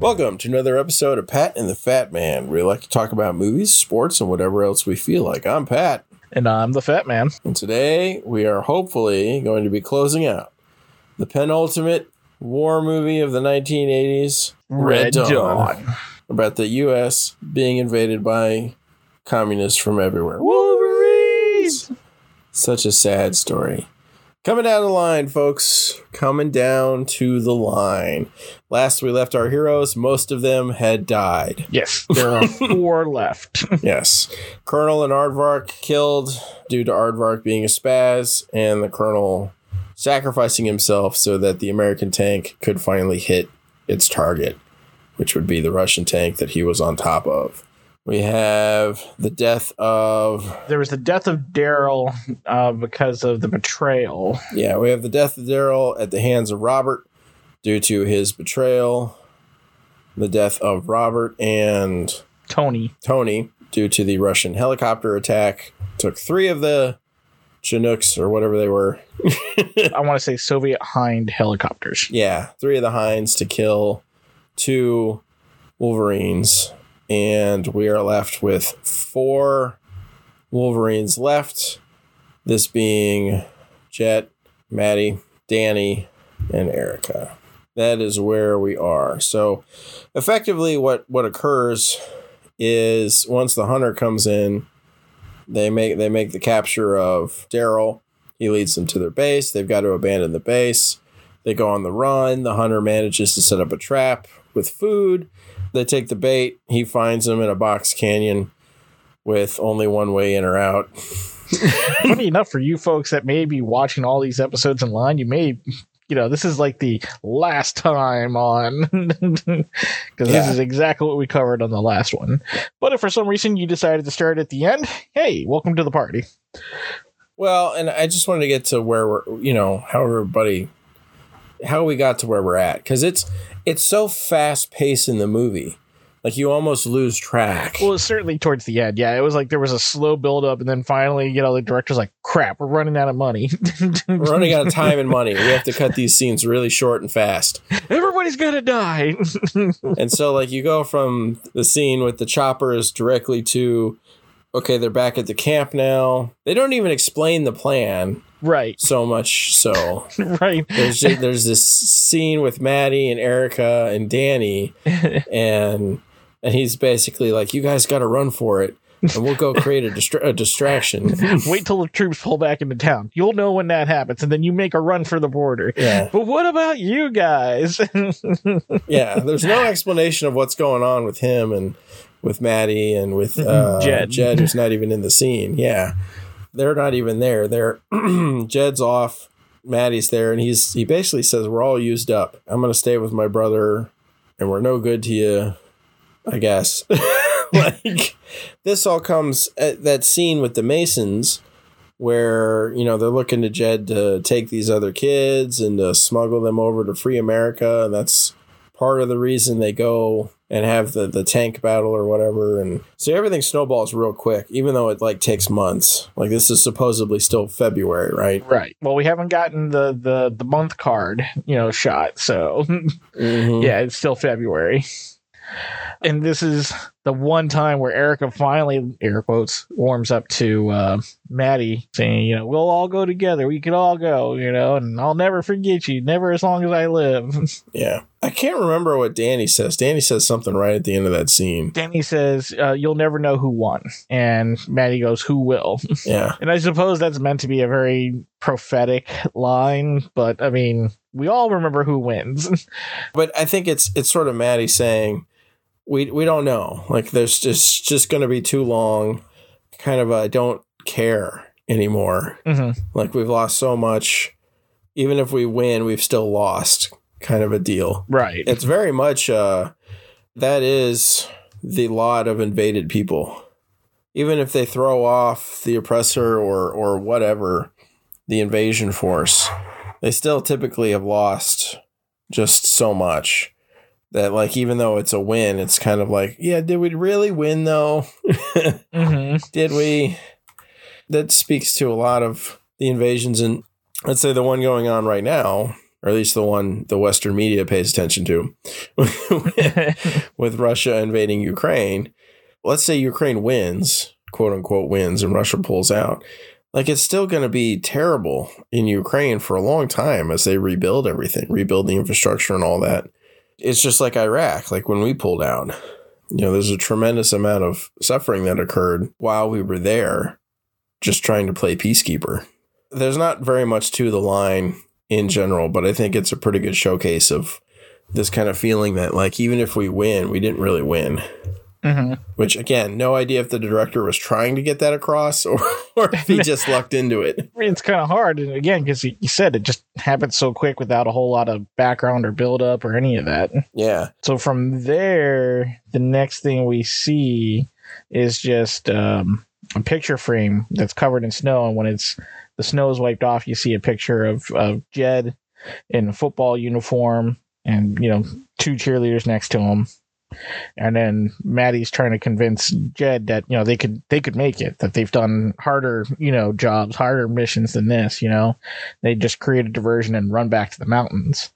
Welcome to another episode of Pat and the Fat Man, we like to talk about movies, sports, and whatever else we feel like. I'm Pat, And I'm the fat man. and today we are hopefully going to be closing out the penultimate war movie of the 1980s, Red, Dawn, about the U.S. being invaded by communists from everywhere. Wolverines! Such a sad story. Coming down the line, folks. Coming down to the line. Last we left our heroes, most of them had died. Yes, there are four left. Yes. Colonel and Aardvark killed due to Aardvark being a spaz, and the Colonel sacrificing himself so that the American tank could finally hit its target, which would be the Russian tank that he was on top of. We have the death of There was the death of Daryl uh, because of the betrayal. Yeah, we have the death of Daryl at the hands of Robert due to his betrayal. The death of Robert and Toni. Toni due to the Russian helicopter attack. Took three of the Chinooks or whatever they were. I want to say Soviet Hind helicopters. Yeah, three of the Hinds to kill two Wolverines. And we are left with four Wolverines left. This being Jed, Maddie, Danny, and Erica. That is where we are. So effectively what what occurs is once the hunter comes in, they make they make the capture of Daryl. He leads them to their base. They've got to abandon the base. They go on the run. The hunter manages to set up a trap with food. They take the bait. He finds them in a box canyon with only one way in or out. Funny enough, for you folks that may be watching all these episodes in line, you may, you know, this is like the last time on, because this is exactly what we covered on the last one. But if for some reason you decided to start at the end, hey, welcome to the party. Well, and I just wanted to get to where we're, you know, how everybody, how we got to where we're at, because it's it's so fast paced in the movie, like you almost lose track. Well, certainly towards the end. Yeah, it was like there was a slow build up, and then finally, you know, the director's like, "Crap, we're running out of money. We're running out of time and money. We have to cut these scenes really short and fast. Everybody's gonna die." And so, like, you go from the scene with the choppers directly to, okay, they're back at the camp now. They don't even explain the plan right, so much. So right. there's there's this scene with Maddie and Erica and Danny, and and he's basically like, "You guys got to run for it, and we'll go create a, distra- a distraction." Wait till the troops pull back into town. You'll know when that happens, and then you make a run for the border. Yeah, But what about you guys? yeah. There's no explanation of what's going on with him and with Maddie and with uh, Jed. Jed, who's not even in the scene. Yeah, they're not even there. They're Jed's off. Maddie's there, and he's he basically says, "We're all used up. I'm gonna stay with my brother, and we're no good to you, I guess." like this all comes at that scene with the Masons, where you know they're looking to Jed to take these other kids and to smuggle them over to free America, and that's part of the reason they go and have the, the tank battle or whatever and so everything snowballs real quick even though it like takes months like this is supposedly still february right right. Well, we haven't gotten the the the month card, you know, shot. So Mhm. yeah, it's still February. And this is the one time where Erica finally, air quotes, warms up to uh, Maddie, saying, you know, we'll all go together. We could all go, you know, and I'll never forget you, never as long as I live. yeah i can't remember what danny says danny says something right at the end of that scene Danny says, uh, you'll never know who won. And Maddie goes, who will? yeah And I suppose that's meant to be a very prophetic line, but I mean, we all remember who wins. but i think it's it's sort of maddie saying we we don't know. Like there's just just gonna be too long. Kind of I don't care anymore. Hmm like we've lost so much. Even if we win we've still lost kind of a deal. Right. it's very much uh that is the lot of invaded people. Even if they throw off the oppressor or or whatever the invasion force they still typically have lost just so much that like even though it's a win it's kind of like yeah did we really win though hmm did we that speaks to a lot of the invasions and let's say the one going on right now, or at least the one the Western media pays attention to, with Russia invading Ukraine. Let's say Ukraine wins, quote unquote wins, and Russia pulls out. Like it's still going to be terrible in Ukraine for a long time as they rebuild everything, rebuild the infrastructure and all that. It's just like Iraq, like when we pulled out. You know, there's a tremendous amount of suffering that occurred while we were there, just trying to play peacekeeper. There's not very much to the line in general, but I think it's a pretty good showcase of this kind of feeling that, like, even if we win, we didn't really win. Hmm Which, again, no idea if the director was trying to get that across or, or if he just lucked into it. It's kind of hard, and again, because you said it just happened so quick without a whole lot of background or build up or any of that. Yeah. So from there, the next thing we see is just um, a picture frame that's covered in snow, and when it's the snow is wiped off, you see a picture of, of Jed in a football uniform, and you know two cheerleaders next to him. And then Maddie's trying to convince Jed that you know they could they could make it that they've done harder you know jobs harder missions than this you know they just create a diversion and run back to the mountains.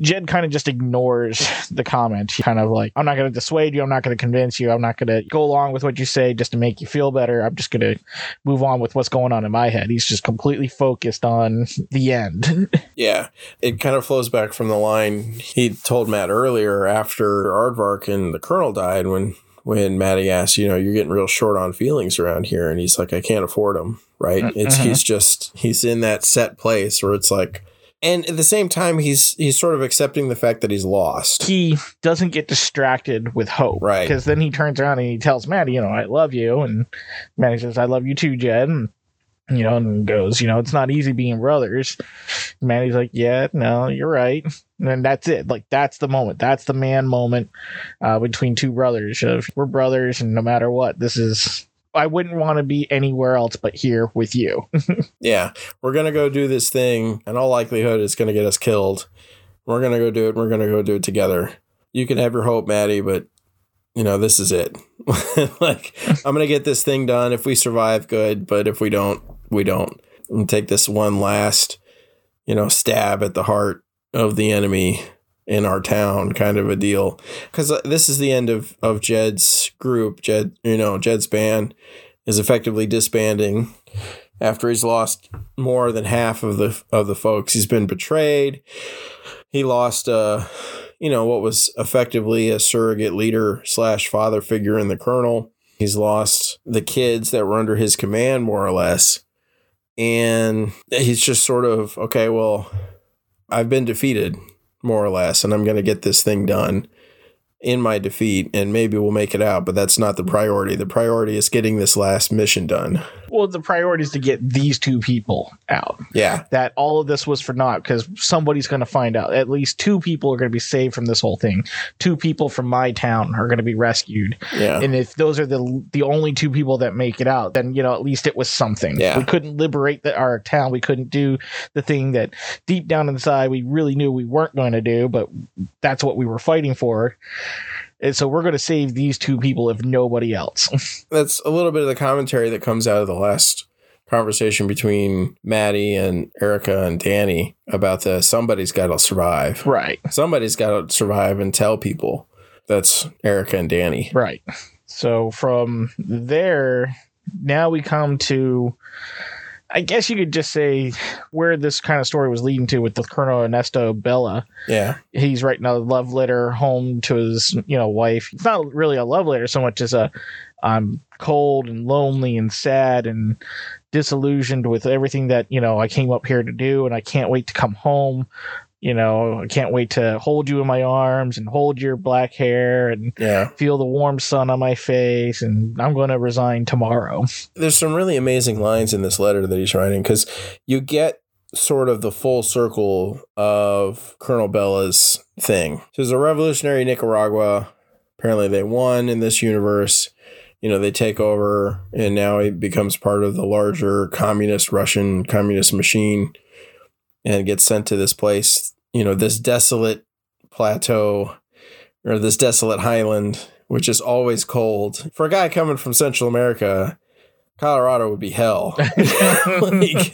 Jed kind of just ignores the comment. He kind of like, I'm not going to dissuade you. I'm not going to convince you. I'm not going to go along with what you say just to make you feel better. I'm just going to move on with what's going on in my head. He's just completely focused on the end. Yeah. It kind of flows back from the line he told Matt earlier after Aardvark and the Colonel died when when Matty asked, you know, you're getting real short on feelings around here. And he's like, I can't afford them. Right. It's, Mhm. he's just, he's in that set place where it's like, and at the same time, he's, he's sort of accepting the fact that he's lost. he doesn't get distracted with hope. Right. Because then he turns around and he tells Maddie, you know, I love you. And Maddie says, I love you too, Jed. And, you know, and goes, you know, it's not easy being brothers. Maddie's like, yeah, no, you're right. And that's it. Like, that's the moment. That's the man moment uh, between two brothers of we're brothers. And no matter what, this is, I wouldn't want to be anywhere else but here with you. Yeah. We're going to go do this thing. In all likelihood, it's going to get us killed. We're going to go do it. We're going to go do it together. You can have your hope, Maddie, but you know, this is it. like, I'm going to get this thing done. If we survive, good. But if we don't, we don't. And take this one last, you know, stab at the heart of the enemy in our town kind of a deal. Because this is the end of, of Jed's group. Jed, you know, Jed's band is effectively disbanding after he's lost more than half of the of the folks. He's been betrayed. He lost uh you know what was effectively a surrogate leader slash father figure in the colonel. He's lost the kids that were under his command more or less. And he's just sort of, okay, well, I've been defeated more or less, and I'm gonna get this thing done in my defeat, and maybe we'll make it out, but that's not the priority. The priority is getting this last mission done. well, the priority is to get these two people out. Yeah. that all of this was for naught because somebody's going to find out. At least two people are going to be saved from this whole thing. Two people from my town are going to be rescued. Yeah. And if those are the the only two people that make it out, then you know at least it was something. Yeah. We couldn't liberate the, our town. We couldn't do the thing that deep down inside we really knew we weren't going to do, but that's what we were fighting for. And so we're going to save these two people if nobody else. that's a little bit of the commentary that comes out of the last conversation between Maddie and Erica and Danny about the somebody's got to survive. right. Somebody's got to survive and tell people. That's Erica and Danny. Right. So from there, now we come to, I guess you could just say where this kind of story was leading to with the Colonel Ernesto Bella. Yeah. He's writing a love letter home to his, you know, wife. It's not really a love letter so much as a, I'm cold and lonely and sad and disillusioned with everything that you know I came up here to do, and I can't wait to come home. You know, I can't wait to hold you in my arms and hold your black hair and Yeah. feel the warm sun on my face and I'm going to resign tomorrow. There's some really amazing lines in this letter that he's writing because you get sort of the full circle of Colonel Bella's thing. So there's a revolutionary Nicaragua. Apparently, they won in this universe. You know, they take over, and now he becomes part of the larger communist Russian communist machine and gets sent to this place, you know, this desolate plateau or this desolate highland, which is always cold. For a guy coming from Central America, Colorado would be hell. like,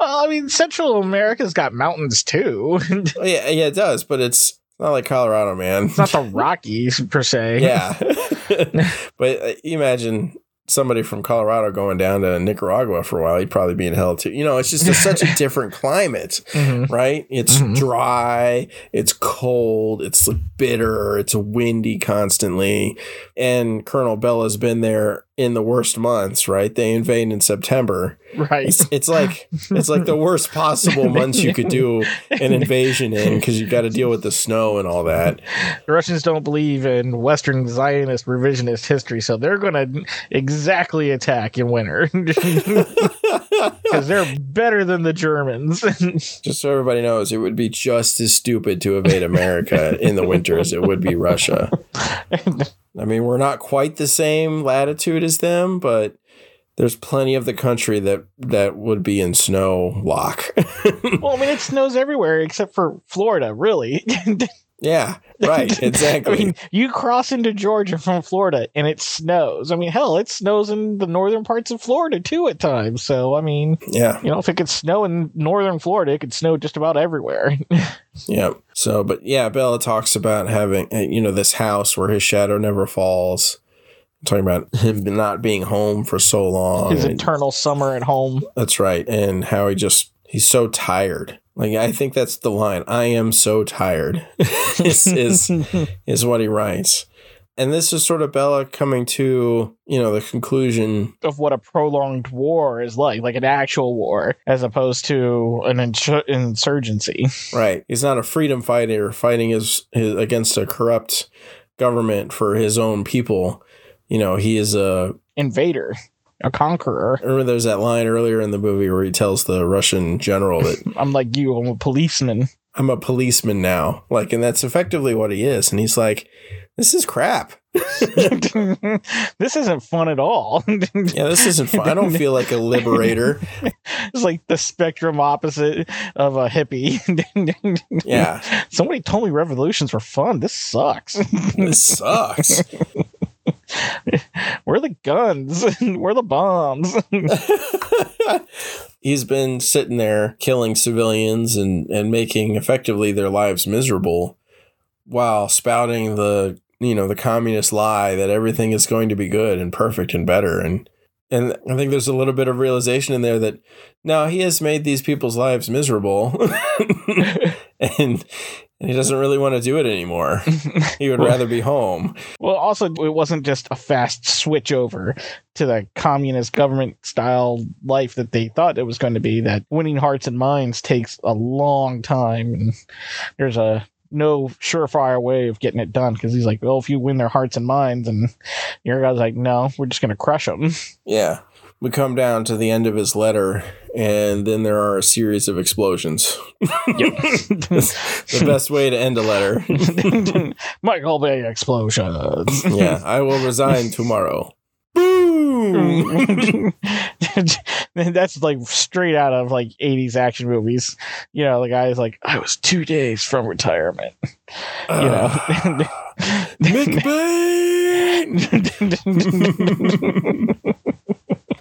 Well, I mean, Central America's got mountains too. yeah, yeah, it does, but it's not like Colorado, man. not the Rockies per se. yeah, but uh, you imagine somebody from Colorado going down to Nicaragua for a while, he'd probably be in hell too. You know, it's just a, such a different climate, Mhm. right? It's Mhm. dry, it's cold, it's bitter, it's windy constantly. And Colonel Bella's been there in the worst months, right? They invade in September. Right. It's, it's like it's like the worst possible months you could do an invasion in because you've got to deal with the snow and all that. The Russians don't believe in Western Zionist revisionist history, so they're going to exactly attack in winter because they're better than the Germans. Just so everybody knows, it would be just as stupid to invade America in the winter as it would be Russia. I mean, we're not quite the same latitude as them, but there's plenty of the country that that would be in snow lock. well, I mean, it snows everywhere except for Florida, really. yeah, right, exactly. I mean, you cross into Georgia from Florida and it snows. I mean, hell, it snows in the northern parts of Florida too at times. So, I mean, yeah, you know, if it could snow in northern Florida, it could snow just about everywhere. yeah. So, but yeah, Bella talks about having uh, you know this house where his shadow never falls. talking about him not being home for so long. His and- eternal summer at home. That's right. And how he just he's so tired. Like I think that's the line. I am so tired. is is is what he writes. And this is sort of Bella coming to, you know, the conclusion. of what a prolonged war is like, like an actual war, as opposed to an insur- insurgency. Right. He's not a freedom fighter fighting his, his against a corrupt government for his own people. You know, he is a Invader, a conqueror. I remember there's that line earlier in the movie where he tells the Russian general that I'm like you, I'm a policeman. I'm a policeman now. Like, and that's effectively what he is. And he's like, this is crap. this isn't fun at all. Yeah, this isn't fun. I don't feel like a liberator. it's like the spectrum opposite of a hippie. Yeah, Somebody told me revolutions were fun. This sucks. this sucks. Where are the guns? Where are the bombs? He's been sitting there killing civilians and, and making effectively their lives miserable while spouting the you know the communist lie that everything is going to be good and perfect and better and and I think there's a little bit of realization in there that now he has made these people's lives miserable, and, and he doesn't really want to do it anymore. He would rather be home. Well, also, it wasn't just a fast switch over to the communist government style life that they thought it was going to be. That winning hearts and minds takes a long time, and there's a no surefire way of getting it done because he's like, well, if you win their hearts and minds, and your guy's like, no, we're just going to crush them. Yeah. We come down to the end of his letter, and then there are a series of explosions. the best way to end a letter. Michael Bay explosions. Yeah, I will resign tomorrow. Boom! That's like straight out of like 80s action movies. You know, the guy's like, I was two days from retirement. You know. Ah. McBain!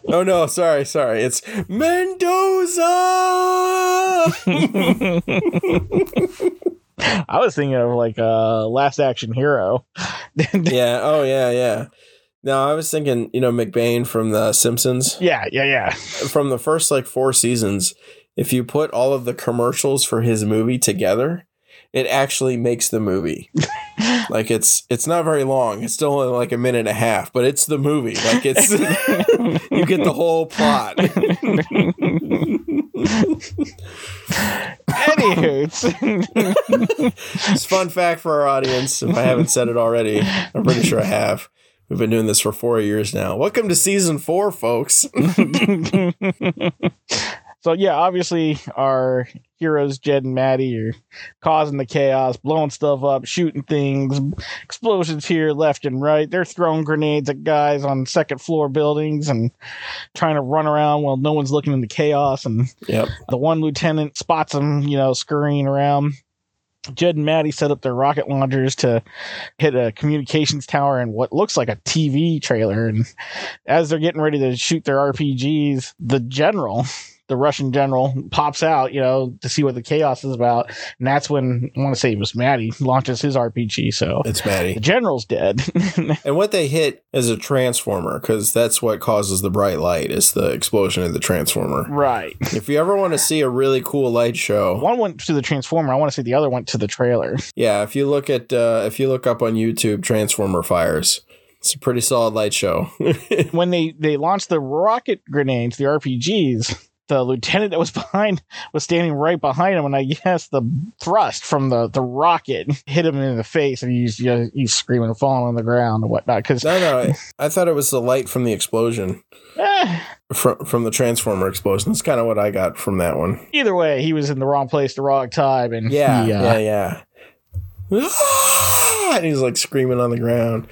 Oh no, sorry, sorry. It's Mendoza! I was thinking of like uh Last Action Hero. yeah, oh yeah, yeah. No, I was thinking, you know, McBain from The Simpsons. yeah, yeah, yeah. From the first like four seasons, if you put all of the commercials for his movie together, it actually makes the movie. like it's it's not very long. It's still only like a minute and a half, but it's the movie. Like it's you get the whole plot. Anywho, It's fun fact for our audience. If I haven't said it already, I'm pretty sure I have. We've been doing this for four years now. Welcome to season four, folks. So yeah, obviously our heroes Jed and Maddie are causing the chaos, blowing stuff up, shooting things, explosions here left and right. They're throwing grenades at guys on second floor buildings and trying to run around while no one's looking in the chaos. And Yep. the one lieutenant spots them, you know, scurrying around. Jed and Maddie set up their rocket launchers to hit a communications tower and what looks like a TV trailer. And as they're getting ready to shoot their RPGs, the general, the Russian general, pops out, you know, to see what the chaos is about. And that's when I want to say it was Maddie launches his RPG. So It's Maddie. the general's dead. And what they hit is a transformer because that's what causes the bright light is the explosion of the transformer. right. If you ever want to see a really cool light show, One went to the transformer. I want to say the other went to the trailer. yeah, if you look at uh, if you look up on YouTube Transformer fires, it's a pretty solid light show. when they they launched the rocket grenades, the RPGs, the lieutenant that was behind was standing right behind him, and I guess the thrust from the the rocket hit him in the face, and he's you know, he's screaming, falling on the ground and whatnot. Because no, no, I, I thought it was the light from the explosion from from the transformer explosion. That's kind of what I got from that one. either way, he was in the wrong place, the wrong time, and Yeah, he, uh, yeah, yeah. and he's like screaming on the ground.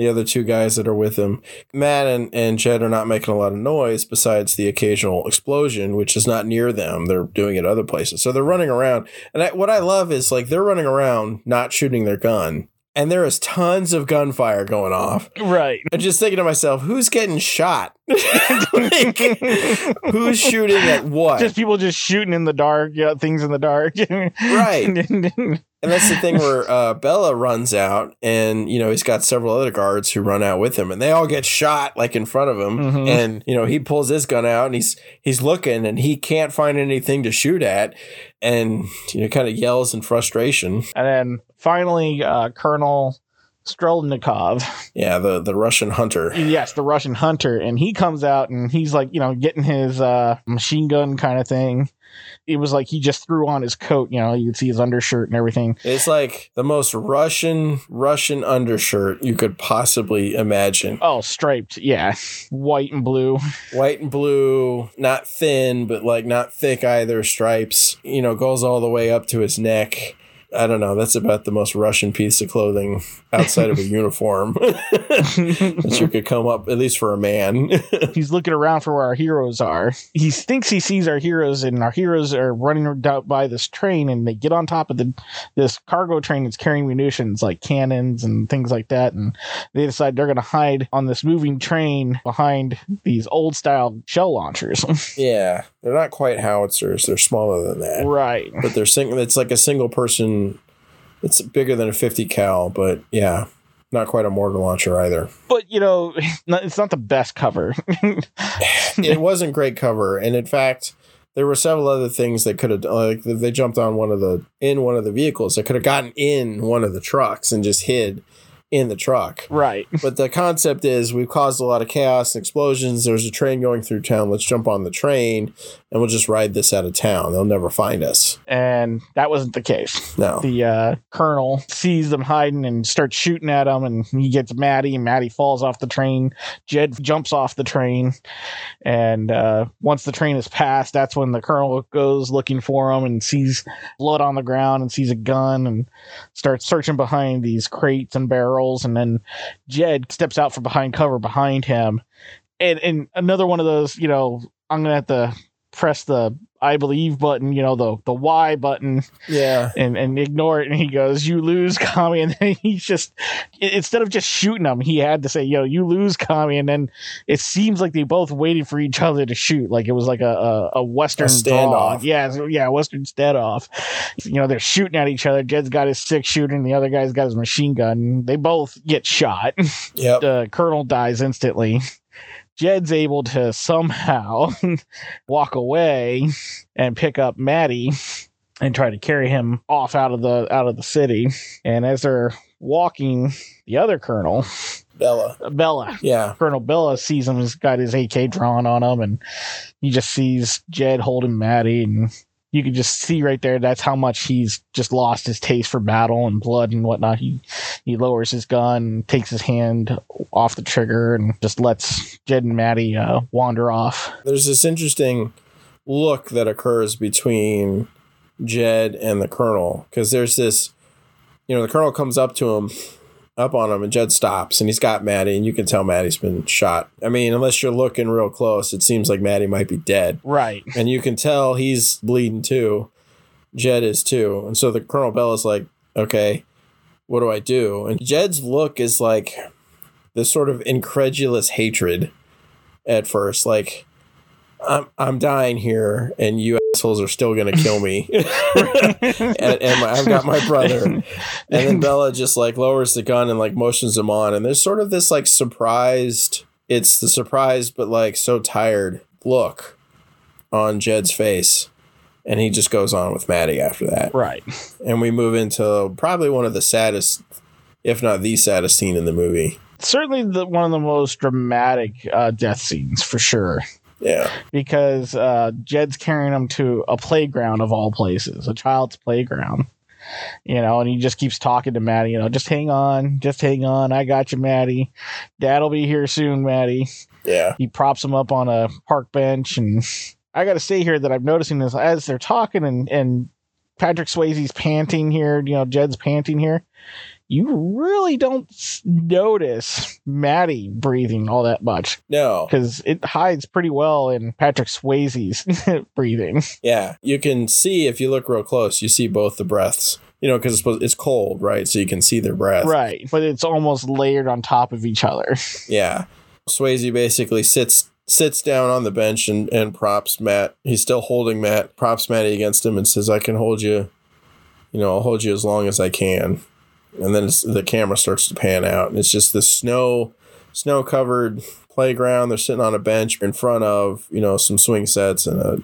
The other two guys that are with him, Matt and, and Jed, are not making a lot of noise besides the occasional explosion, which is not near them. They're doing it other places. So they're running around. And I, what I love is like they're running around, not shooting their gun. And there is tons of gunfire going off. right. I'm just thinking to myself, who's getting shot? Like, who's shooting at what? Just people just shooting in the dark, yeah, things in the dark. Right. And that's the thing where uh, Bella runs out, and you know he's got several other guards who run out with him, and they all get shot like in front of him. Mhm. And you know he pulls his gun out, and he's he's looking, and he can't find anything to shoot at, and you know kind of yells in frustration. and then finally, uh, Colonel Strelnikov Yeah, the the Russian hunter. yes, the Russian hunter, and he comes out and he's like, you know, getting his uh, machine gun kind of thing. It was like he just threw on his coat, you know, you could see his undershirt and everything. It's like the most Russian Russian undershirt you could possibly imagine. Oh, striped, yeah, white and blue. white and blue, not thin, but like not thick either. Stripes, you know, goes all the way up to his neck. I don't know. That's about the most Russian piece of clothing outside of a uniform that you could come up, at least for a man. He's looking around for where our heroes are. He thinks he sees our heroes, and our heroes are running down by this train, and they get on top of the this cargo train that's carrying munitions like cannons and things like that, and they decide they're going to hide on this moving train behind these old style shell launchers. yeah, they're not quite howitzers. They're smaller than that, right. but they're sing- It's like a single person. It's bigger than a fifty cal, but yeah, not quite a mortar launcher either. But you know, it's not the best cover. it wasn't great cover, and in fact, there were several other things that could have like they jumped on one of the in one of the vehicles that could have gotten in one of the trucks and just hid in the truck. right. But the concept is we've caused a lot of chaos and explosions. There's a train going through town. Let's jump on the train and we'll just ride this out of town. They'll never find us. And that wasn't the case. No. The uh, colonel sees them hiding and starts shooting at them, and he gets Maddie, and Maddie falls off the train. Jed jumps off the train, and uh, once the train is passed, that's when the colonel goes looking for him and sees blood on the ground and sees a gun and starts searching behind these crates and barrels. And then Jed steps out from behind cover behind him, and and another one of those, you know, I'm gonna have to press the I believe button, you know, the the Y button Yeah. and, and ignore it. And he goes, You lose, Commie. And then he's just, instead of just shooting him, he had to say, Yo, you lose, Commie. And then it seems like they both waited for each other to shoot. Like it was like a, a, a Western A draw. standoff. Yeah, so- yeah, Western standoff. You know, they're shooting at each other. Jed's got his six shooting, the other guy's got his machine gun. They both get shot. Yeah. the colonel dies instantly. Jed's able to somehow walk away and pick up Maddie and try to carry him off out of the out of the city. And as they're walking, the other colonel, Bella. Bella, Yeah. Colonel Bella sees him. He's got his AK drawn on him, and he just sees Jed holding Maddie, and you can just see right there. That's how much he's just lost his taste for battle and blood and whatnot. He he lowers his gun, takes his hand off the trigger, and just lets Jed and Maddie uh, wander off. There's this interesting look that occurs between Jed and the Colonel because there's this, you know, the Colonel comes up to him, up on him, and Jed stops and he's got Maddie, and you can tell Maddie's been shot. I mean, unless you're looking real close, it seems like Maddie might be dead. Right. and you can tell he's bleeding too. Jed is too. And so the Colonel Bell is like, okay, what do I do? And Jed's look is like this sort of incredulous hatred at first. Like, I'm, I'm dying here, and you assholes are still going to kill me. and, and my, I've got my brother. And then Bella just like lowers the gun and like motions him on. And there's sort of this like surprised, it's the surprised, but like so tired look on Jed's face. And he just goes on with Maddie after that. Right. And we move into probably one of the saddest, if not the saddest scene in the movie. Certainly the one of the most dramatic uh, death scenes for sure. Yeah. Because uh, Jed's carrying him to a playground of all places, a child's playground. You know, and he just keeps talking to Maddie, you know, just hang on, just hang on. I got you, Maddie. Dad'll be here soon, Maddie. Yeah. He props him up on a park bench and I got to say here that I'm noticing this as they're talking and and Patrick Swayze's panting here, you know, Jed's panting here. You really don't notice Maddie breathing all that much No. because it hides pretty well in Patrick Swayze's breathing. Yeah. You can see if you look real close, you see both the breaths. You know, because it's, it's cold, right? So you can see their breath. Right, but it's almost layered on top of each other. Yeah. Swayze basically sits sits down on the bench and, and props Matt. He's still holding Matt, props Matty against him and says, I can hold you, you know, I'll hold you as long as I can. And then the camera starts to pan out and it's just this snow, snow covered playground. They're sitting on a bench in front of, you know, some swing sets and a,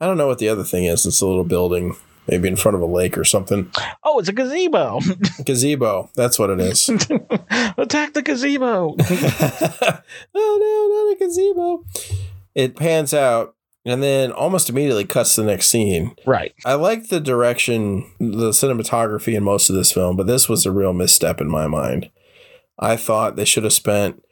I don't know what the other thing is. It's a little building, maybe in front of a lake or something. Oh, it's a gazebo. Gazebo. That's what it is. Attack the gazebo. oh no, not a gazebo. It pans out and then almost immediately cuts to the next scene. right. I like the direction, the cinematography in most of this film, but this was a real misstep in my mind. I thought they should have spent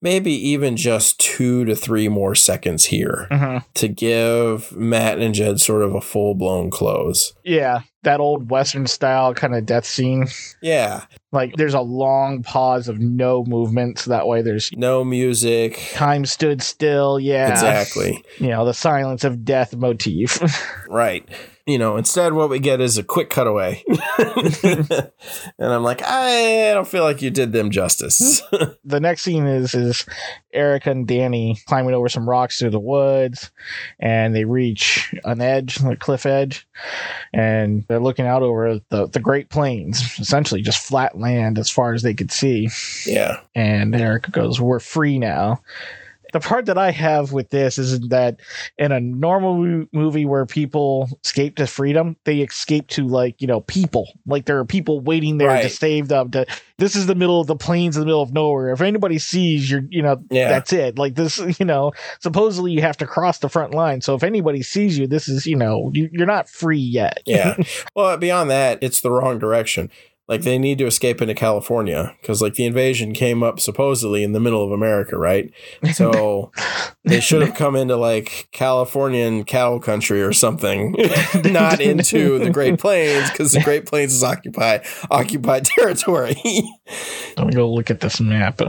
maybe even just two to three more seconds here hmm to give Matt and Jed sort of a full blown close. Yeah, that old Western style kind of death scene. Yeah, Like there's a long pause of no movement, so that way there's no music. time stood still. Yeah, Exactly. You know the silence of death motif. Right. You know, instead, what we get is a quick cutaway. and I'm like, I don't feel like you did them justice. the next scene is is Erica and Danny climbing over some rocks through the woods, and they reach an edge, a cliff edge, and they're looking out over the the Great Plains, essentially just flat land as far as they could see. yeah. And Erica goes, "We're free now." The part that I have with this is that in a normal movie where people escape to freedom, they escape to like you know people, like there are people waiting there to save them. To this is the middle of the plains, in the middle of nowhere. If anybody sees you're, you know, Yeah. that's it. Like this, you know, supposedly you have to cross the front line. So if anybody sees you, this is, you know, you, you're not free yet. Yeah. well, beyond that, it's the wrong direction. Like they need to escape into California because like the invasion came up supposedly in the middle of America, right? So they should have come into like Californian cattle country or something, not into the Great Plains because the Great Plains is occupied occupied territory. Let me go look at this map.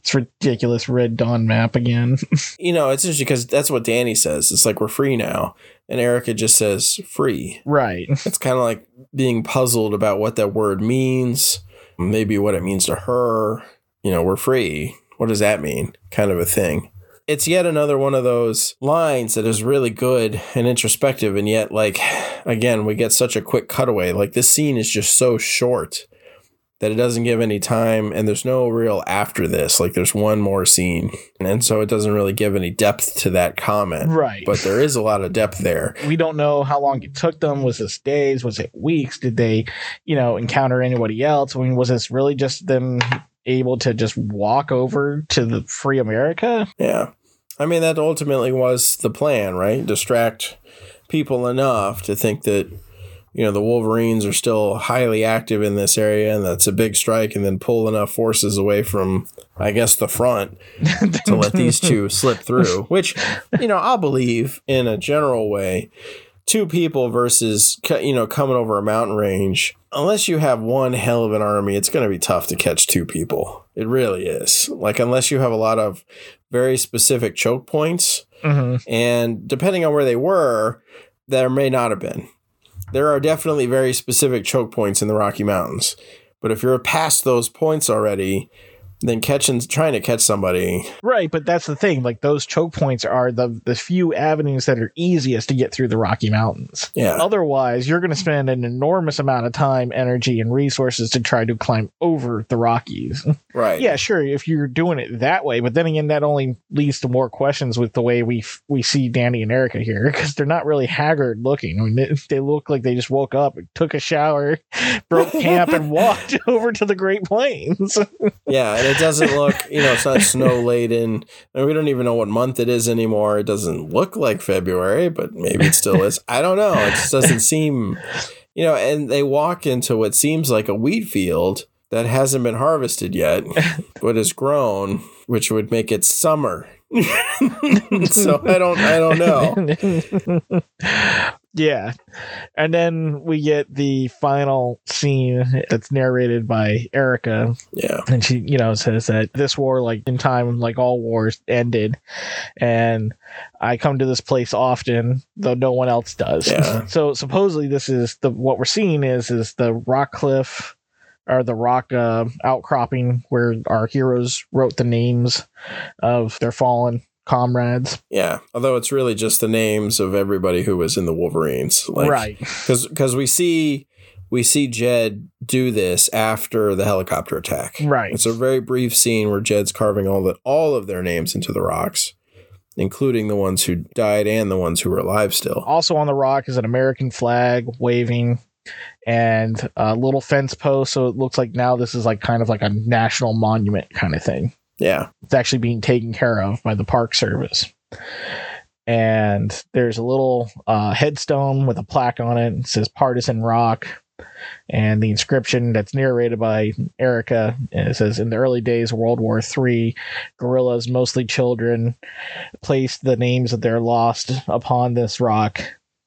It's ridiculous red dawn map again. you know, it's interesting because that's what Danny says. It's like we're free now, and Erica just says free. right. It's kind of like being puzzled about what that word means, maybe what it means to her. You know, we're free. What does that mean? Kind of a thing. It's yet another one of those lines that is really good and introspective, and yet, like, again, we get such a quick cutaway. Like, this scene is just so short that it doesn't give any time, and there's no real after this. Like, there's one more scene, and so it doesn't really give any depth to that comment. Right. But there is a lot of depth there. we don't know how long it took them. Was this days? Was it weeks? Did they, you know, encounter anybody else? I mean, was this really just them able to just walk over to the free America? Yeah. I mean, that ultimately was the plan, right? Distract people enough to think that, you know, the Wolverines are still highly active in this area and that's a big strike, and then pull enough forces away from, I guess, the front to let these two slip through, which, you know, I'll believe in a general way. Two people versus, you know, coming over a mountain range. Unless you have one hell of an army, it's going to be tough to catch two people. It really is. Like, unless you have a lot of very specific choke points, Mhm. and depending on where they were, there may not have been. There are definitely very specific choke points in the Rocky Mountains. But if you're past those points already, then catching trying to catch somebody. Right but that's the thing like those choke points are the the few avenues that are easiest to get through the rocky mountains. Yeah. Otherwise you're going to spend an enormous amount of time energy and resources to try to climb over the rockies. Right. Yeah sure if you're doing it that way but then again that only leads to more questions with the way we f- we see danny and erica here because they're not really haggard looking. I mean they, they look like they just woke up took a shower broke camp and walked over to the great plains. Yeah it doesn't look, you know, it's not snow laden. And we don't even know what month it is anymore. It doesn't look like February, but maybe it still is. I don't know. It just doesn't seem, you know, and they walk into what seems like a wheat field that hasn't been harvested yet, but has grown, which would make it summer. so I don't I don't know. Yeah. And then we get the final scene that's narrated by Erica. Yeah. And she, you know, says that this war, like in time, like all wars, ended. And I come to this place often, though no one else does. Yeah. So supposedly this is the what we're seeing is is the rock cliff or the rock uh, outcropping where our heroes wrote the names of their fallen comrades. Yeah, although it's really just the names of everybody who was in the Wolverines, like, right? Because because we see we see Jed do this after the helicopter attack. Right. It's a very brief scene where Jed's carving all the all of their names into the rocks, including the ones who died and the ones who are alive still. Also on the rock is an American flag waving and a little fence post. So it looks like now this is like kind of like a national monument kind of thing. Yeah. It's actually being taken care of by the Park Service. And there's a little uh, headstone with a plaque on it. It says Partisan Rock. And the inscription that's narrated by Erica it says In the early days of World War III, guerrillas, mostly children, placed the names of their lost upon this rock.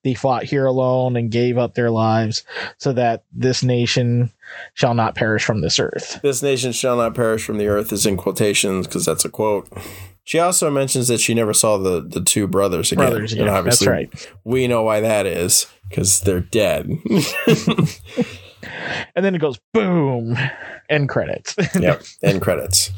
They fought here alone and gave up their lives so that this nation shall not perish from this earth. This nation shall not perish from the earth is in quotations because that's a quote. She also mentions that she never saw the, the two brothers again. Brothers, yeah, and obviously, that's right. We know why that is because they're dead. and then it goes boom, end credits. yep, end credits.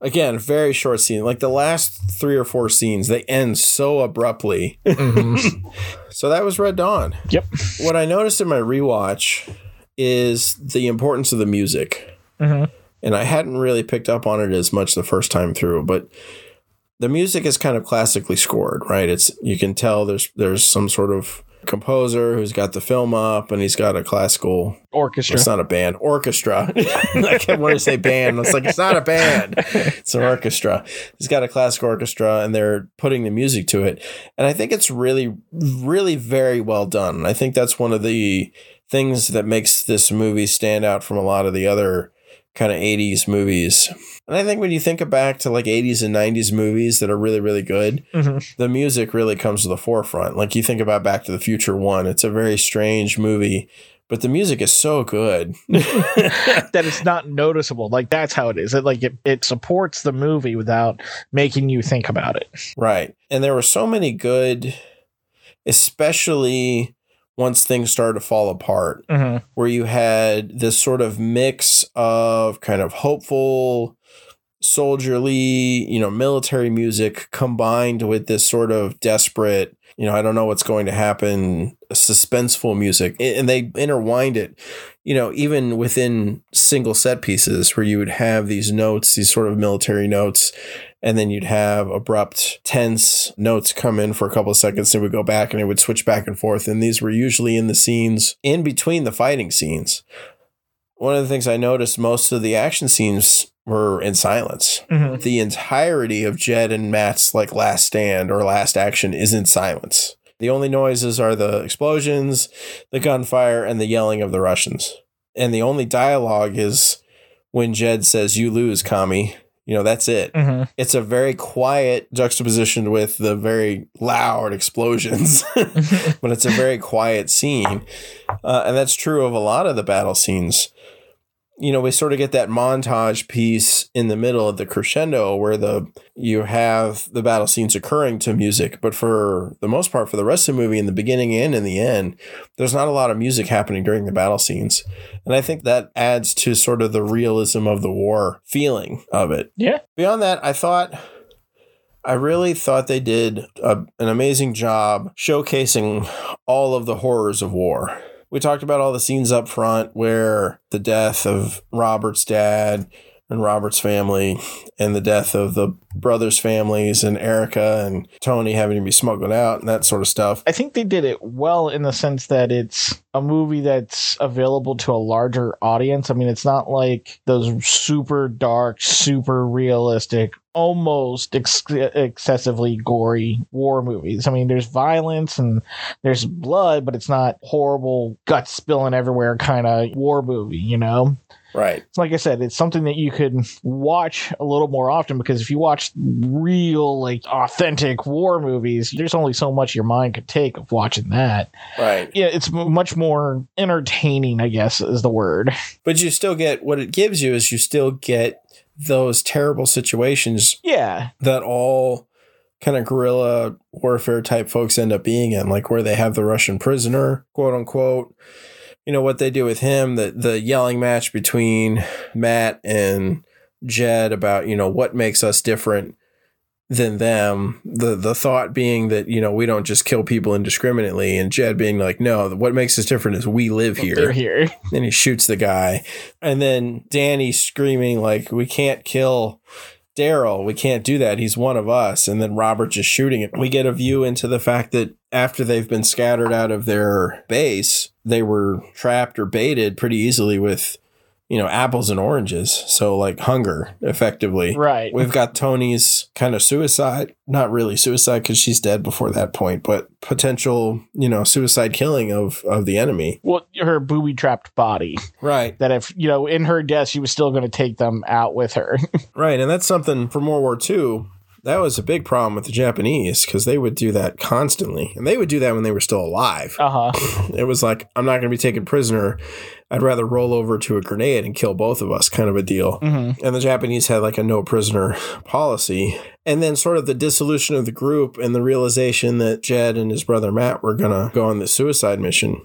Again, very short scene. Like the last three or four scenes, they end so abruptly. Mm-hmm. so that was Red Dawn. Yep. What I noticed in my rewatch is the importance of the music. Mm-hmm. And I hadn't really picked up on it as much the first time through, but the music is kind of classically scored, right? It's you can tell there's there's some sort of composer who's got the film up and he's got a classical orchestra. It's not a band, orchestra. I kept wanting to say band. It's like it's not a band. It's an orchestra. He's got a classical orchestra and they're putting the music to it. And I think it's really, really very well done. I think that's one of the things that makes this movie stand out from a lot of the other kind of 80s movies. And I think when you think back to like 80s and 90s movies that are really, really good, mm-hmm. the music really comes to the forefront. Like you think about Back to the Future 1, it's a very strange movie, but the music is so good that it's not noticeable. Like that's how it is. It like it, it supports the movie without making you think about it. Right. And there were so many good, especially once things started to fall apart, mm-hmm. where you had this sort of mix of kind of hopeful, soldierly, you know, military music combined with this sort of desperate, you know, I don't know what's going to happen, suspenseful music. And they intertwined it, you know, even within single set pieces where you would have these notes, these sort of military notes, and then you'd have abrupt, tense notes come in for a couple of seconds. Then we go back and it would switch back and forth. And these were usually in the scenes in between the fighting scenes. One of the things I noticed most of the action scenes were in silence. Mm-hmm. The entirety of Jed and Matt's like last stand or last action is in silence. The only noises are the explosions, the gunfire, and the yelling of the Russians. And the only dialogue is when Jed says, You lose, Commie. You know, that's it. Mm-hmm. It's a very quiet juxtaposition with the very loud explosions, but it's a very quiet scene. Uh, and that's true of a lot of the battle scenes. You know, we sort of get that montage piece in the middle of the crescendo where the you have the battle scenes occurring to music, but for the most part, for the rest of the movie, in the beginning and in the end, there's not a lot of music happening during the battle scenes, and I think that adds to sort of the realism of the war feeling of it. Yeah. Beyond that, I thought. I really thought they did a, an amazing job showcasing all of the horrors of war we talked about all the scenes up front where the death of Robert's dad and Robert's family and the death of the brothers' families and Erica and Toni having to be smuggled out and that sort of stuff. I think they did it well in the sense that it's a movie that's available to a larger audience. I mean, it's not like those super dark, super realistic, almost ex- excessively gory war movies. I mean, there's violence and there's blood, but it's not horrible, guts spilling everywhere kind of war movie, you know? Right. Like I said, it's something that you could watch a little more often because if you watch real, like authentic war movies, there's only so much your mind could take of watching that. Right. Yeah, it's much more entertaining, I guess, is the word. But you still get what it gives you is you still get those terrible situations. Yeah. That all kind of guerrilla warfare type folks end up being in, like where they have the Russian prisoner, quote unquote you know what they do with him the the yelling match between Matt and Jed about you know what makes us different than them the the thought being that you know we don't just kill people indiscriminately and Jed being like no what makes us different is we live here They're here and he shoots the guy and then Danny screaming like we can't kill Daryl, we can't do that. He's one of us. And then Robert just shooting it. We get a view into the fact that after they've been scattered out of their base, they were trapped or baited pretty easily with you know, apples and oranges. So like hunger, effectively. Right. We've got Toni's kind of suicide, not really suicide because she's dead before that point, but potential, you know, suicide killing of of the enemy. Well, her booby trapped body. Right. That if you know, in her death, she was still going to take them out with her. right, and that's something for World War II that was a big problem with the Japanese because they would do that constantly, and they would do that when they were still alive. Uh huh. It was like I'm not going to be taken prisoner. I'd rather roll over to a grenade and kill both of us, kind of a deal. Mm-hmm. And the Japanese had like a no prisoner policy. And then sort of the dissolution of the group and the realization that Jed and his brother Matt were going to go on the suicide mission,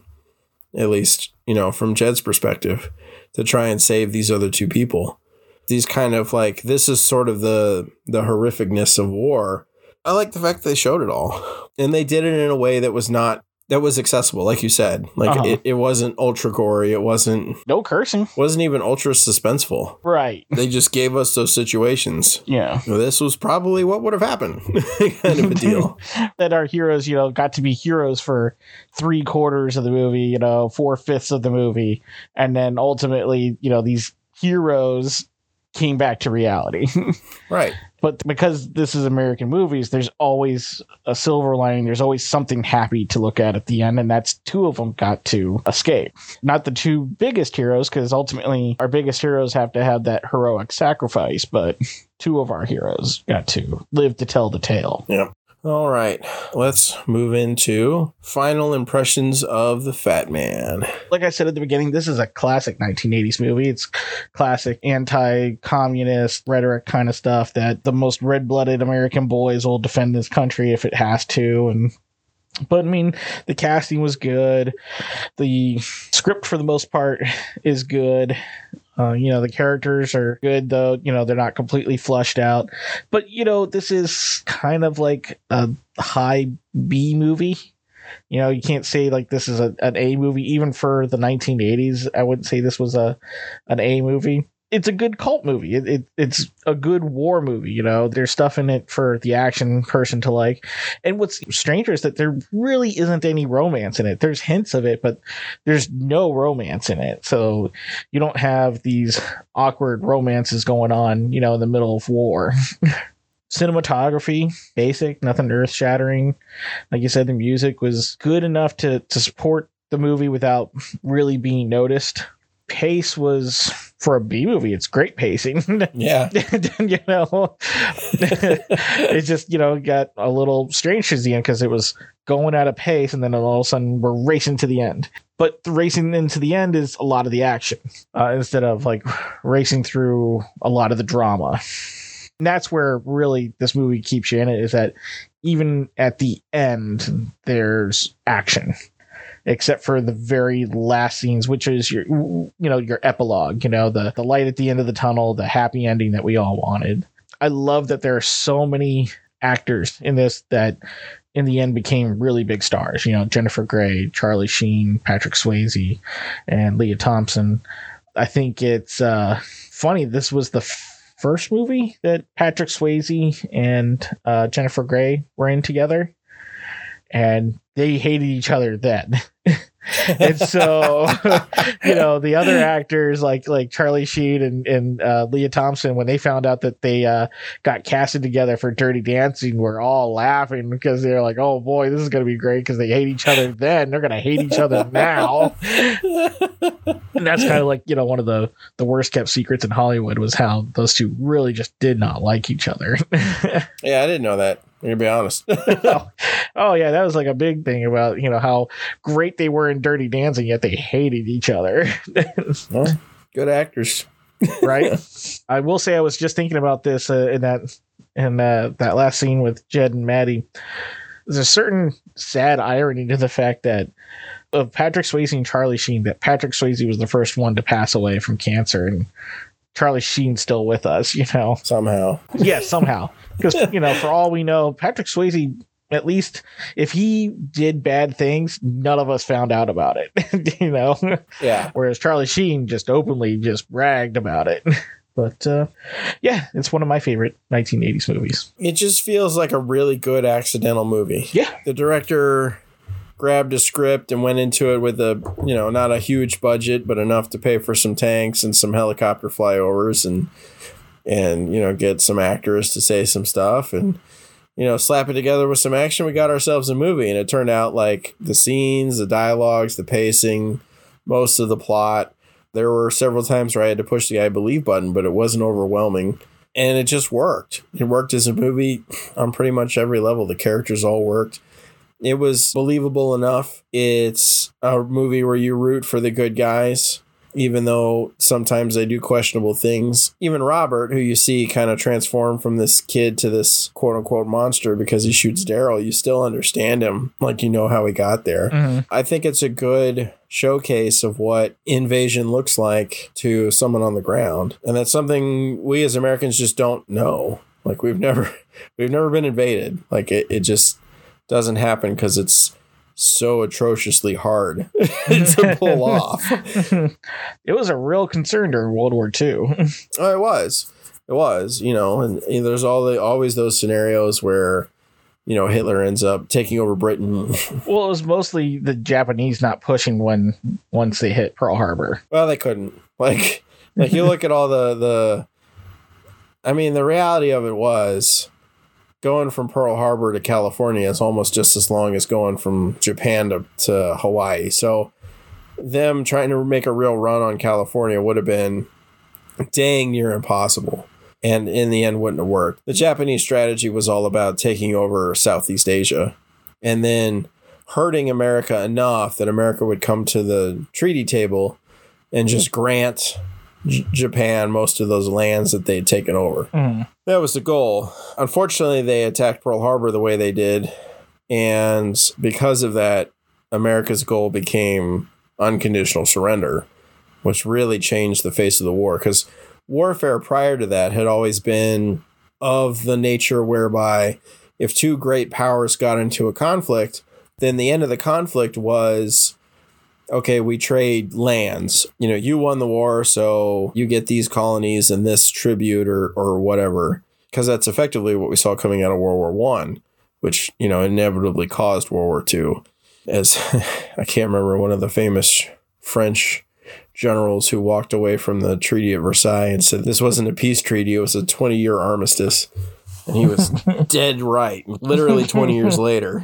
at least, you know, from Jed's perspective, to try and save these other two people these kind of like this is sort of the the horrificness of war. I like the fact they showed it all. And they did it in a way that was not that was accessible, like you said. Like uh-huh. it, it wasn't ultra gory. It wasn't no cursing. Wasn't even ultra suspenseful. Right. They just gave us those situations. Yeah. This was probably what would have happened, kind of a deal. that our heroes, you know, got to be heroes for three quarters of the movie, you know, four fifths of the movie, and then ultimately, you know, these heroes came back to reality. right. But because this is American movies, there's always a silver lining. There's always something happy to look at at the end, and that's two of them got to escape. Not the two biggest heroes, because ultimately our biggest heroes have to have that heroic sacrifice, but two of our heroes got to live to tell the tale. Yeah. All right, let's move into final impressions of the Fat Man. Like I said at the beginning, this is a classic 1980s movie. It's classic anti-communist rhetoric kind of stuff that the most red-blooded American boys will defend this country if it has to and but I mean, the casting was good. The script, for the most part, is good. Uh, you know, the characters are good, though, you know, they're not completely flushed out. But, you know, this is kind of like a high B movie. You know, you can't say like this is a, an A movie, even for the 1980s. I wouldn't say this was a an A movie it's a good cult movie. It, it, it's a good war movie. You know, there's stuff in it for the action person to like. And what's stranger is that there really isn't any romance in it. There's hints of it, but there's no romance in it. So you don't have these awkward romances going on, you know, in the middle of war. Cinematography, basic, nothing earth shattering. Like you said, the music was good enough to, to support the movie without really being noticed. Pace was for a B movie, it's great pacing. Yeah. you know, it just you know got a little strange towards the end because it was going at a pace, and then all of a sudden we're racing to the end. But the racing into the end is a lot of the action uh, instead of like racing through a lot of the drama. And that's where really this movie keeps you in it is that even at the end there's action except for the very last scenes which is your you know your epilogue you know the the light at the end of the tunnel the happy ending that we all wanted i love that there are so many actors in this that in the end became really big stars you know jennifer grey charlie sheen patrick swayze and lea thompson i think it's uh funny this was the first movie that patrick swayze and uh jennifer grey were in together and they hated each other then. and so, you know, the other actors like like Charlie Sheen and and uh, Lea Thompson, when they found out that they uh, got casted together for Dirty Dancing, were all laughing because they're like, "Oh boy, this is going to be great!" Because they hate each other then, they're going to hate each other now. and that's kind of like you know one of the the worst kept secrets in Hollywood was how those two really just did not like each other. Yeah, I didn't know that. I'm gonna be honest. oh yeah, that was like a big thing about you know how great they were in Dirty Dancing, yet they hated each other. Well, good actors. right? I will say I was just thinking about this uh, in that in uh, that last scene with Jed and Maddie. There's a certain sad irony to the fact that of Patrick Swayze and Charlie Sheen that Patrick Swayze was the first one to pass away from cancer and Charlie Sheen's still with us, you know. Somehow. Yeah, somehow. Because, you know, for all we know, Patrick Swayze, at least if he did bad things, none of us found out about it, you know. Yeah. Whereas Charlie Sheen just openly just bragged about it. But uh, yeah, it's one of my favorite 1980s movies. It just feels like a really good accidental movie. Yeah. The director grabbed a script and went into it with a, you know, not a huge budget, but enough to pay for some tanks and some helicopter flyovers and and you know, get some actors to say some stuff and you know, slap it together with some action, we got ourselves a movie and it turned out like the scenes, the dialogues, the pacing, most of the plot there were several times where I had to push the I believe button, but it wasn't overwhelming. And it just worked. It worked as a movie on pretty much every level. The characters all worked. It was believable enough. It's a movie where you root for the good guys, even though sometimes they do questionable things. Even Robert, who you see kind of transform from this kid to this quote unquote monster because he shoots Daryl, you still understand him. Like you know how he got there. Mhm. I think it's a good showcase of what invasion looks like to someone on the ground. And that's something we as Americans just don't know. Like we've never we've never been invaded. Like it, it just doesn't happen because it's so atrociously hard to pull off. it was a real concern during World War II. Oh, it was. It was, you know, and, and there's all the always those scenarios where, you know, Hitler ends up taking over Britain. well, it was mostly the Japanese not pushing when once they hit Pearl Harbor. Well, they couldn't. Like, like you look at all the the. I mean, the reality of it was going from Pearl Harbor to California is almost just as long as going from Japan to, to Hawaii. So, them trying to make a real run on California would have been dang near impossible. And in the end, wouldn't have worked. The Japanese strategy was all about taking over Southeast Asia and then hurting America enough that America would come to the treaty table and just grant J- Japan most of those lands that they had taken over. Mhm. That was the goal. Unfortunately, they attacked Pearl Harbor the way they did. And because of that, America's goal became unconditional surrender, which really changed the face of the war. Because warfare prior to that had always been of the nature whereby if two great powers got into a conflict, then the end of the conflict was okay, we trade lands. You know, you won the war, so you get these colonies and this tribute or or whatever. Because that's effectively what we saw coming out of World War One, which you know inevitably caused World War Two. As I can't remember one of the famous French generals who walked away from the Treaty of Versailles and said this wasn't a peace treaty; it was a twenty-year armistice. And he was dead right. Literally 20 years later,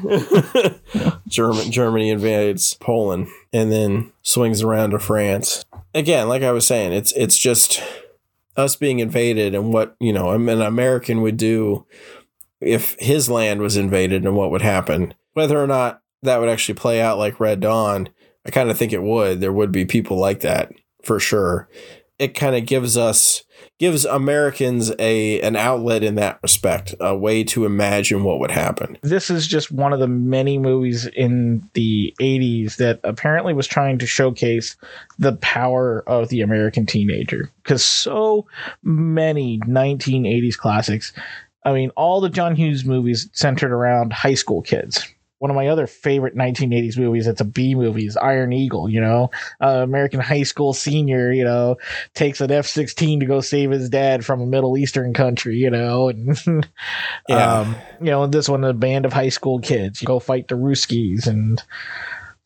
German, Germany invades Poland and then swings around to France. again, like I was saying, it's it's just us being invaded and what you know an American would do if his land was invaded and what would happen. Whether or not that would actually play out like Red Dawn, I kind of think it would. There would be people like that for sure. It kind of gives us gives Americans a an outlet in that respect, a way to imagine what would happen. This is just one of the many movies in the 80s that apparently was trying to showcase the power of the American teenager because so many 1980s classics I mean, all the John Hughes movies centered around high school kids. One of my other favorite 1980s movies, it's a B movie, is Iron Eagle, you know, uh, American high school senior, you know, takes an F 16 to go save his dad from a Middle Eastern country, you know, and, Yeah. um, you know, this one, a band of high school kids go fight the Ruskies and,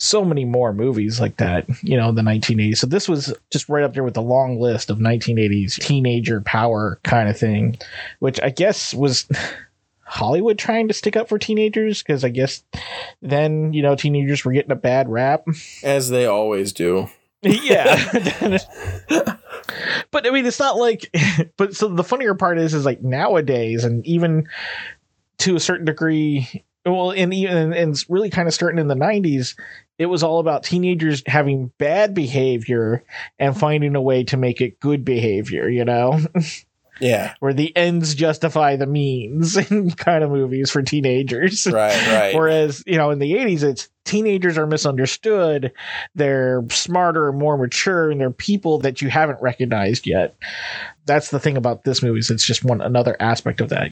so many more movies like that, you know, the 1980s. So this was just right up there with the long list of 1980s teenager power kind of thing, which I guess was Hollywood trying to stick up for teenagers because I guess then, you know, teenagers were getting a bad rap. As they always do. yeah. but I mean, it's not like, but so the funnier part is, is like nowadays, and even to a certain degree, well, and even and it's really kind of starting in the '90s, it was all about teenagers having bad behavior and finding a way to make it good behavior. You know, Yeah. where the ends justify the means in kind of movies for teenagers. Right, right. Whereas, you know, in the 80s, it's teenagers are misunderstood. They're smarter, more mature, and they're people that you haven't recognized yet. That's the thing about this movie. Is it's just one another aspect of that.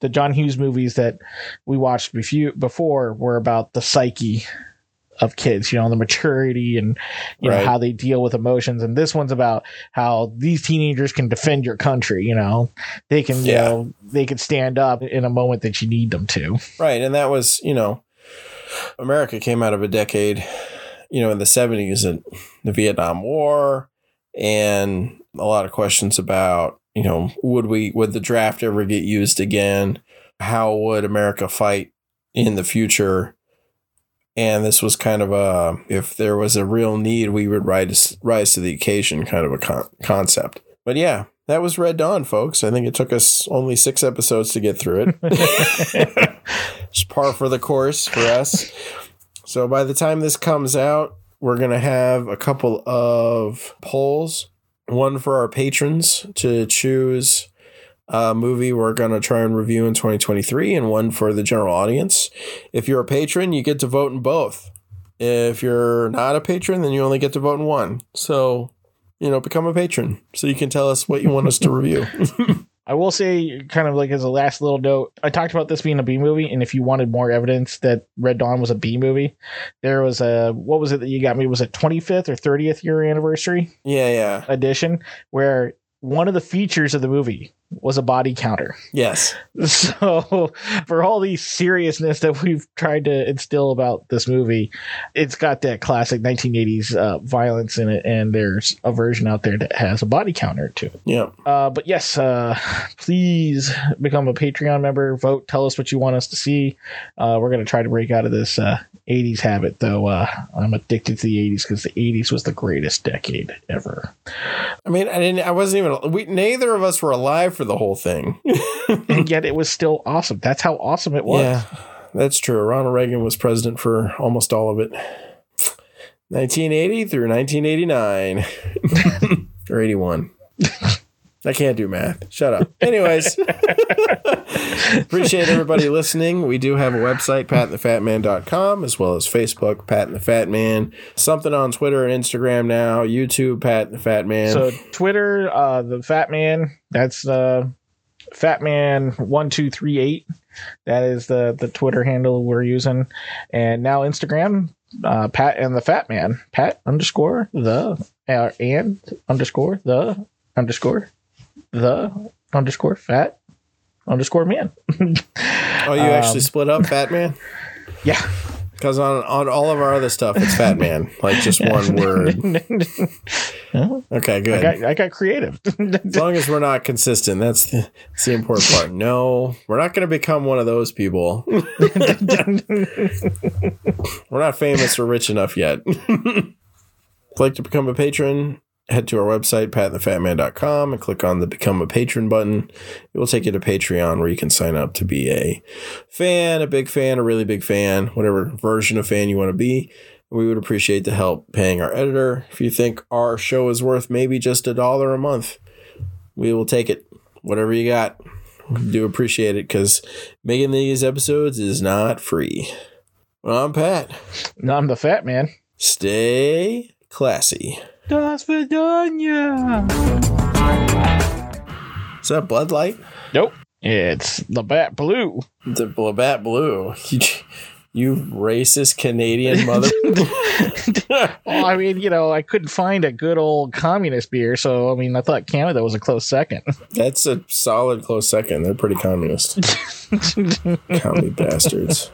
The John Hughes movies that we watched before were about the psyche of kids, you know, the maturity and you know how they deal with emotions. And this one's about how these teenagers can defend your country. You know, they can, you Yeah. know, they can stand up in a moment that you need them to. Right. And that was, you know, America came out of a decade, you know, in the 70s and the Vietnam War and a lot of questions about, you know, would we, would the draft ever get used again? How would America fight in the future? And this was kind of a, if there was a real need, we would rise, rise to the occasion kind of a con- concept. But yeah, that was Red Dawn, folks. I think it took us only six episodes to get through it. It's par for the course for us. So by the time this comes out, we're going to have a couple of polls. One for our patrons to choose a movie we're going to try and review in 2023, and one for the general audience. If you're a patron, you get to vote in both. If you're not a patron, then you only get to vote in one. So, you know, become a patron so you can tell us what you want us to review. I will say, kind of like as a last little note, I talked about this being a B movie, and if you wanted more evidence that Red Dawn was a B movie, there was a what was it that you got me? Was it 25th or 30th year anniversary yeah, yeah. edition where one of the features of the movie was a body counter. Yes. So, for all the seriousness that we've tried to instill about this movie, it's got that classic 1980s uh, violence in it, and there's a version out there that has a body counter too. Yeah. Uh, but yes, uh, please become a Patreon member. Vote. Tell us what you want us to see. Uh, we're going to try to break out of this uh, 80s habit, though. Uh, I'm addicted to the 80s because the 80s was the greatest decade ever. I mean, I didn't. I wasn't even. We neither of us were alive for the whole thing. and yet it was still awesome. That's how awesome it was. Yeah, that's true. Ronald Reagan was president for almost all of it. 1980 through 1989 or 81. I can't do math. Shut up. Anyways, appreciate everybody listening. We do have a website, patandthefatman.com, as well as Facebook, Pat and the Fat Man. Something on Twitter and Instagram now, YouTube, Pat and the Fat Man. So Twitter, uh, the Fat Man, that's uh, Fat Man one two three eight. That is the the Twitter handle we're using, and now Instagram, uh, Pat and the Fat Man, Pat underscore the uh, and underscore the underscore the underscore fat underscore man. oh, you actually um, split up, Fat Man? yeah. Because on, on all of our other stuff, it's Fat Man, like just one word. Okay, I good. got I got creative. As long as we're not consistent, that's the, that's the important part. No, we're not going to become one of those people. we're not famous or rich enough yet. like to become a patron head to our website, patandthefatman.com, and click on the Become a Patron button. It will take you to Patreon where you can sign up to be a fan, a big fan, a really big fan, whatever version of fan you want to be. We would appreciate the help paying our editor. If you think our show is worth maybe just a dollar a month, we will take it. Whatever you got. We do appreciate it because making these episodes is not free. Well, I'm Pat. No, I'm the fat man. Stay classy. Das Vidania. Is that Blood Light? Nope. It's Labatt Blue. Labatt Blue. You, you racist Canadian mother. well, I mean, you know, I couldn't find a good old communist beer, so I mean, I thought Canada was a close second. That's a solid close second. They're pretty communist. Commie bastards.